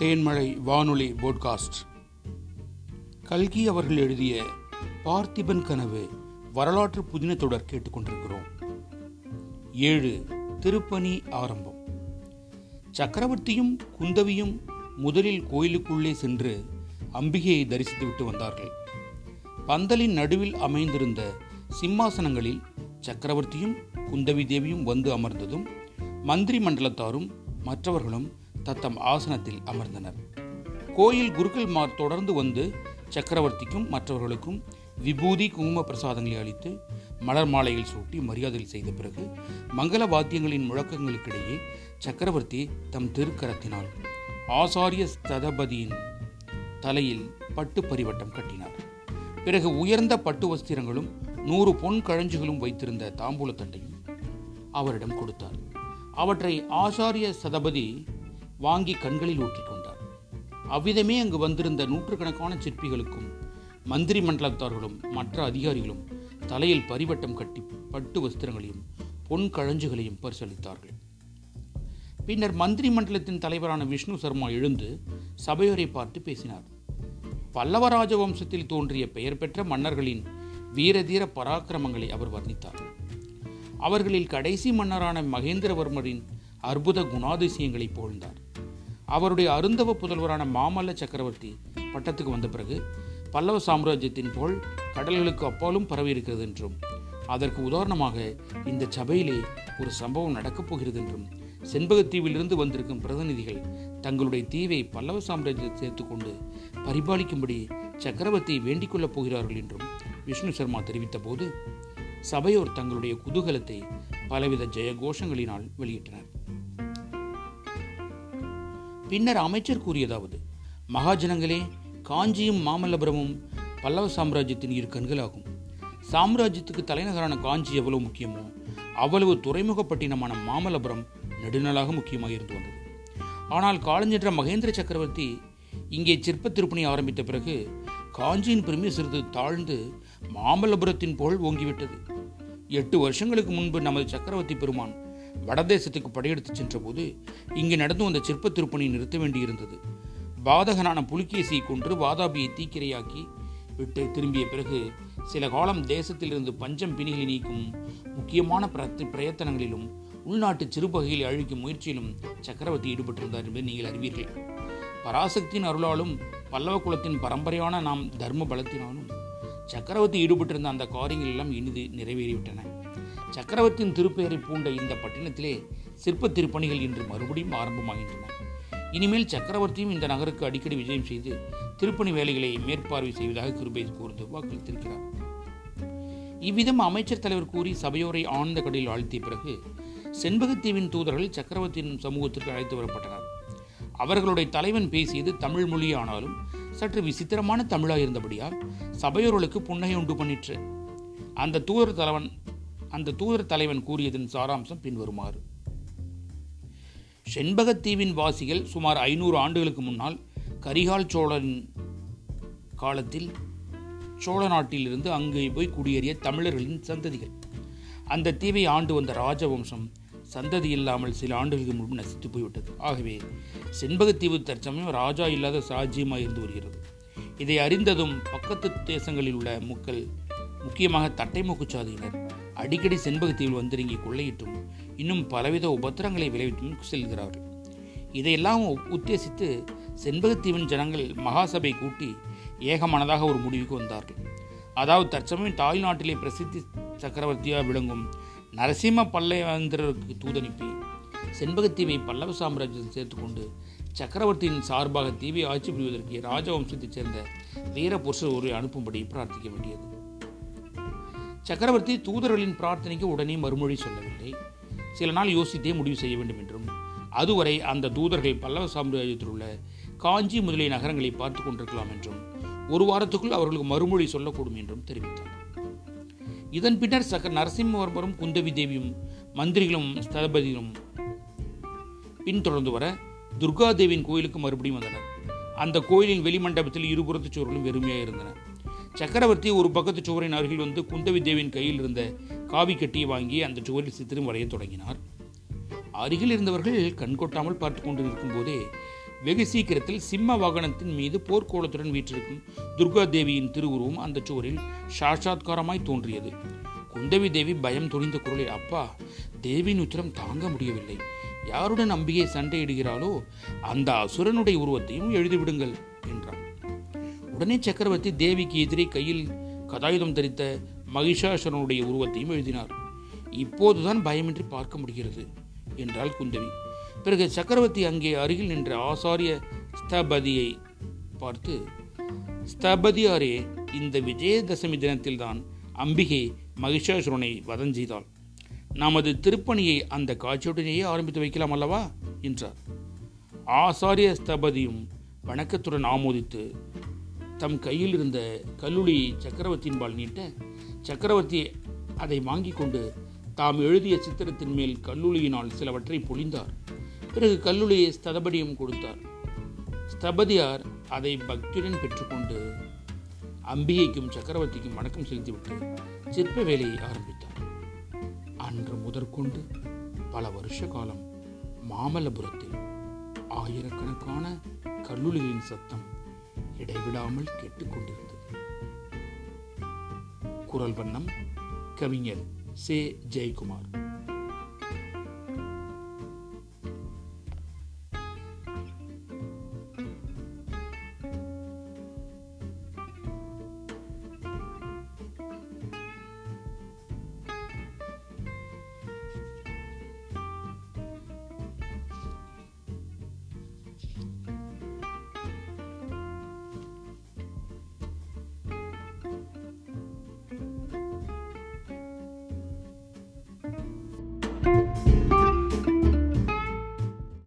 தேன்மழை வானொலி போட்காஸ்ட் கல்கி அவர்கள் எழுதிய பார்த்திபன் கனவு வரலாற்று புதின தொடர் கேட்டுக்கொண்டிருக்கிறோம். ஏழு திருப்பணி ஆரம்பம். சக்கரவர்த்தியும் குந்தவியும் முதலில் கோயிலுக்குள்ளே சென்று அம்பிகையை தரிசித்துவிட்டு வந்தார்கள். பந்தலின் நடுவில் அமைந்திருந்த சிம்மாசனங்களில் சக்கரவர்த்தியும் குந்தவி தேவியும் வந்து அமர்ந்ததும் மந்திரி மண்டலத்தாரும் மற்றவர்களும் தத்தம் ஆசனத்தில் அமர்ந்தனர். கோயில் குருக்கள்மார் தொடர்ந்து வந்து சக்கரவர்த்திக்கும் மற்றவர்களுக்கும் விபூதி குங்கும பிரசாதங்களை அளித்து மலர் மாலைகள் சூட்டி மரியாதைகள் செய்த பிறகு மங்கள வாத்தியங்களின் முழக்கங்களுக்கிடையே சக்கரவர்த்தி தம் திருக்கரத்தினால் ஆசாரிய ஸ்ததபதியின் தலையில் பட்டு பரிவட்டம் கட்டினார். பிறகு உயர்ந்த பட்டு வஸ்திரங்களும் நூறு பொன் கழஞ்சுகளும் வைத்திருந்த தாம்பூலத்தண்டையும் அவரிடம் கொடுத்தார். அவற்றை ஆசாரிய சதபதி வாங்கி கண்களில் ஊற்றிக் கொண்டார். அவ்விதமே அங்கு வந்திருந்த நூற்றுக்கணக்கான சிற்பிகளுக்கும் மந்திரி மண்டலத்தார்களும் மற்ற அதிகாரிகளும் தலையில் பரிவட்டம் கட்டி பட்டு வஸ்திரங்களையும் பொன் கழஞ்சுகளையும் பரிசளித்தார்கள். பின்னர் மந்திரி மண்டலத்தின் தலைவரான விஷ்ணு சர்மா எழுந்து சபையோரை பார்த்து பேசினார். பல்லவ ராஜவம்சத்தில் தோன்றிய பெயர் பெற்ற மன்னர்களின் வீரதீர பராக்கிரமங்களை அவர் வர்ணித்தார். அவர்களில் கடைசி மன்னரான மகேந்திரவர்மரின் அற்புத குணாதிசயங்களை புகழ்ந்தார். அவருடைய அருந்தவ புதல்வரான மாமல்ல சக்கரவர்த்தி பட்டத்துக்கு வந்த பிறகு பல்லவ சாம்ராஜ்யத்தின் புகழ் கடல்களுக்கு அப்பாலும் பரவி இருக்கிறது என்றும் அதற்கு உதாரணமாக இந்த சபையிலே ஒரு சம்பவம் நடக்கப் போகிறது என்றும் செண்பகத்தீவிலிருந்து வந்திருக்கும் பிரதிநிதிகள் தங்களுடைய தீவை பல்லவ சாம்ராஜ்யத்தை சேர்த்துக்கொண்டு பரிபாலிக்கும்படி சக்கரவர்த்தியை வேண்டிக் கொள்ளப் போகிறார்கள் என்றும் விஷ்ணு சர்மா தெரிவித்த போது சபையோர் தங்களுடைய குதூகலத்தை பலவித ஜெயகோஷங்களினால் வெளியிட்டனர். பின்னர் அமைச்சர் கூறியதாவது மகாஜனங்களே காஞ்சியும் மாமல்லபுரமும் பல்லவ சாம்ராஜ்யத்தின் இரு கண்களாகும். சாம்ராஜ்யத்துக்கு தலைநகரான காஞ்சி எவ்வளவு முக்கியமோ அவ்வளவு துறைமுகப்பட்டினமான மாமல்லபுரம் நெடுநாளாக முக்கியமாக இருந்து வந்தது. ஆனால் காலஞ்சென்ற மகேந்திர சக்கரவர்த்தி இங்கே சிற்ப திருப்பணி ஆரம்பித்த பிறகு காஞ்சியின் பெருமை சிறிது தாழ்ந்து மாமல்லபுரத்தின் புகழ் ஓங்கிவிட்டது. எட்டு வருஷங்களுக்கு முன்பு நமது சக்கரவர்த்தி பெருமான் வடதேசத்துக்கு படையெடுத்து சென்றபோது இங்கு நடந்து வந்த சிற்ப திருப்பணி நிறுத்த வேண்டியிருந்தது. பாதகனான புலிகேசியை கொன்று வாதாபியை தீக்கிரையாக்கி விட்டு திரும்பிய பிறகு சில காலம் தேசத்திலிருந்து பஞ்சம் பிணிகளை நீக்கும் முக்கியமான பிரயத்தனங்களிலும் உள்நாட்டு சிறுபகையில் அழிக்கும் முயற்சியிலும் சக்கரவர்த்தி ஈடுபட்டிருந்தார் என்பதை நீங்கள் அறிவீர்கள். பராசக்தியின் அருளாலும் பல்லவ குலத்தின் பரம்பரையான நாம் தர்ம பலத்தினாலும் சக்கரவர்த்தி ஈடுபட்டிருந்த அந்த காரியங்கள் எல்லாம் இனிது நிறைவேறிவிட்டன. சக்கரவர்த்தியின் திருப்பெயரை பூண்ட இந்த பட்டினத்திலே சிற்ப திருப்பணிகள் இன்று மறுபடியும் ஆரம்பமாகின்றன. இனிமேல் சக்கரவர்த்தியும் இந்த நகருக்கு அடிக்கடி விஜயம் செய்து திருப்பணி வேலைகளை மேற்பார்வை செய்வதாக கிருபை கூர்ந்து வாக்களித்திருக்கிறார். இவ்விதம் அமைச்சர் தலைவர் கூறி சபையோரை ஆழ்ந்த கடலில் ஆழ்த்திய பிறகு செண்பகத்தீவின் தூதர்கள் சக்கரவர்த்தியின் சமூகத்திற்கு அழைத்து வரப்பட்டனர். அவர்களுடைய தலைவன் பேசியது தமிழ் மொழியானாலும் சற்று விசித்திரமான தமிழாக இருந்தபடியால் சபையோர்களுக்கு புன்னகை உண்டு பண்ணிற்று. அந்த தூதர் தலைவன் அந்த தூதர் தலைவன் கூறியதன் சாராம்சம் பின்வருமாறு. செண்பகத்தீவின் வாசிகள் சுமார் ஐநூறு ஆண்டுகளுக்கு முன்னால் கரிகால் சோழனின் காலத்தில் சோழ நாட்டிலிருந்து அங்கே போய் குடியேறிய தமிழர்களின் சந்ததிகள். அந்த தீவை ஆண்டு வந்த ராஜவம்சம் சந்ததி இல்லாமல் சில ஆண்டுகளுக்கு முன்பு நசித்து போய்விட்டது. ஆகவே செண்பகத்தீவு தற்சமயம் ராஜா இல்லாத சாஜ்யமாக இருந்து வருகிறது. இதை அறிந்ததும் பக்கத்து தேசங்களில் உள்ள மக்கள் முக்கியமாக தட்டை மூக்குச்சாதியினர். அடிக்கடி செண்பகத்தீவில் வந்திறங்கி கொள்ளையிட்டும் இன்னும் பலவித உபத்திரங்களை விளைவிட்டும் செல்கிறார்கள். இதையெல்லாம் உத்தேசித்து செண்பகத்தீவின் ஜனங்கள் மகாசபை கூட்டி ஏகமனதாக ஒரு முடிவுக்கு வந்தார்கள். அதாவது தற்சமயம் தாய்நாட்டிலே பிரசித்தி சக்கரவர்த்தியாக விளங்கும் நரசிம்ம பல்லவேந்திரருக்கு தூதனுப்பி செண்பகத்தீவை பல்லவ சாம்ராஜ்யத்தில் சேர்த்துக்கொண்டு சக்கரவர்த்தியின் சார்பாக தீவை ஆட்சி புரிவதற்கு ராஜவம்சத்தைச் சேர்ந்த வீர புருஷர் ஒரு அனுப்பும்படி பிரார்த்திக்க வேண்டியது. சக்கரவர்த்தி தூதர்களின் பிரார்த்தனைக்கு உடனே மறுமொழி சொல்லவில்லை. சில நாள் யோசித்தே முடிவு செய்ய வேண்டும் என்றும் அதுவரை அந்த தூதர்கள் பல்லவ சாம்ராஜ்யத்தில் உள்ள காஞ்சி முதலிய நகரங்களை பார்த்து கொண்டிருக்கலாம் என்றும் ஒரு வாரத்துக்குள் அவர்களுக்கு மறுமொழி சொல்லக்கூடும் என்றும் தெரிவித்தார். இதன் பின்னர் சக நரசிம்மவர்மரும் குந்தவி தேவியும் மந்திரிகளும் ஸ்தலபதியும் பின்தொடர்ந்து வர துர்காதேவியின் கோயிலுக்கு மறுபடியும் வந்தனர். அந்த கோயிலின் வெளிமண்டபத்தில் இருபுறத்து சுவர்களும் வெறுமையாக இருந்தன. சக்கரவர்த்தி ஒரு பக்கத்து சுவரின் அருகில் வந்து குந்தவி தேவியின் கையில் இருந்த காவி கட்டியை வாங்கி அந்த சுவரில் சித்திரம் வரைய தொடங்கினார். அருகில் இருந்தவர்கள் கண்கொட்டாமல் பார்த்து கொண்டிருக்கும் போதே வெகு சீக்கிரத்தில் சிம்ம வாகனத்தின் மீது போர்க்கோளத்துடன் வீற்றிருக்கும் துர்கா தேவியின் திருவுருவம் அந்த சுவரில் சாட்சாத்காரமாய் தோன்றியது. குந்தவி தேவி பயம் துணிந்த குரலில் அப்பா தேவியின் உத்திரம் தாங்க முடியவில்லை. யாருடன் அம்பிகை சண்டையிடுகிறாளோ அந்த அசுரனுடைய உருவத்தையும் எழுதிவிடுங்கள் என்றார் உடனே சக்கரவர்த்தி தேவிக்கு எதிரே கையில் கதாயுதம் தரித்த மகிஷாசுரனுடைய உருவத்தையும் எழுதினார். இப்போதுதான் பயமின்றி பார்க்க முடிகிறது என்றாள் குந்தவி. பிறகு சக்கரவர்த்தி அங்கே அருகில் நின்ற ஆசாரிய ஸ்தபதியை பார்த்து ஸ்தபதியாரே இந்த விஜயதசமி தினத்தில்தான் அம்பிகை மகிஷாசுரனை வதம் செய்தாள். நமது திருப்பணியை அந்த காட்சியுடனேயே ஆரம்பித்து வைக்கலாம் அல்லவா? என்றார். ஆசாரிய ஸ்தபதியும் வணக்கத்துடன் ஆமோதித்து தம் கையில் இருந்த கல்லுளி சக்கரவர்த்தியின் நீட்ட சக்கரவர்த்தி அதை வாங்கி கொண்டு தாம் எழுதிய சித்திரத்தின் மேல் கல்லுளியினால் சிலவற்றை பொழிந்தார். பிறகு கல்லுளியை ஸ்தபடியும் கொடுத்தார். ஸ்தபதியார் அதை பக்தியுடன் பெற்றுக்கொண்டு அம்பிகைக்கும் சக்கரவர்த்திக்கும் வணக்கம் செலுத்திவிட்டு சிற்ப வேலையை ஆரம்பித்தார். அன்று முதற்கொண்டு பல வருஷ காலம் மாமல்லபுரத்தில் ஆயிரக்கணக்கான கல்லுளிகளின் சத்தம் இடைவிடாமல் கேட்டுக்கொண்டிருந்தது குரல் வண்ணம் கவிஞர் சே. ஜெயக்குமார்.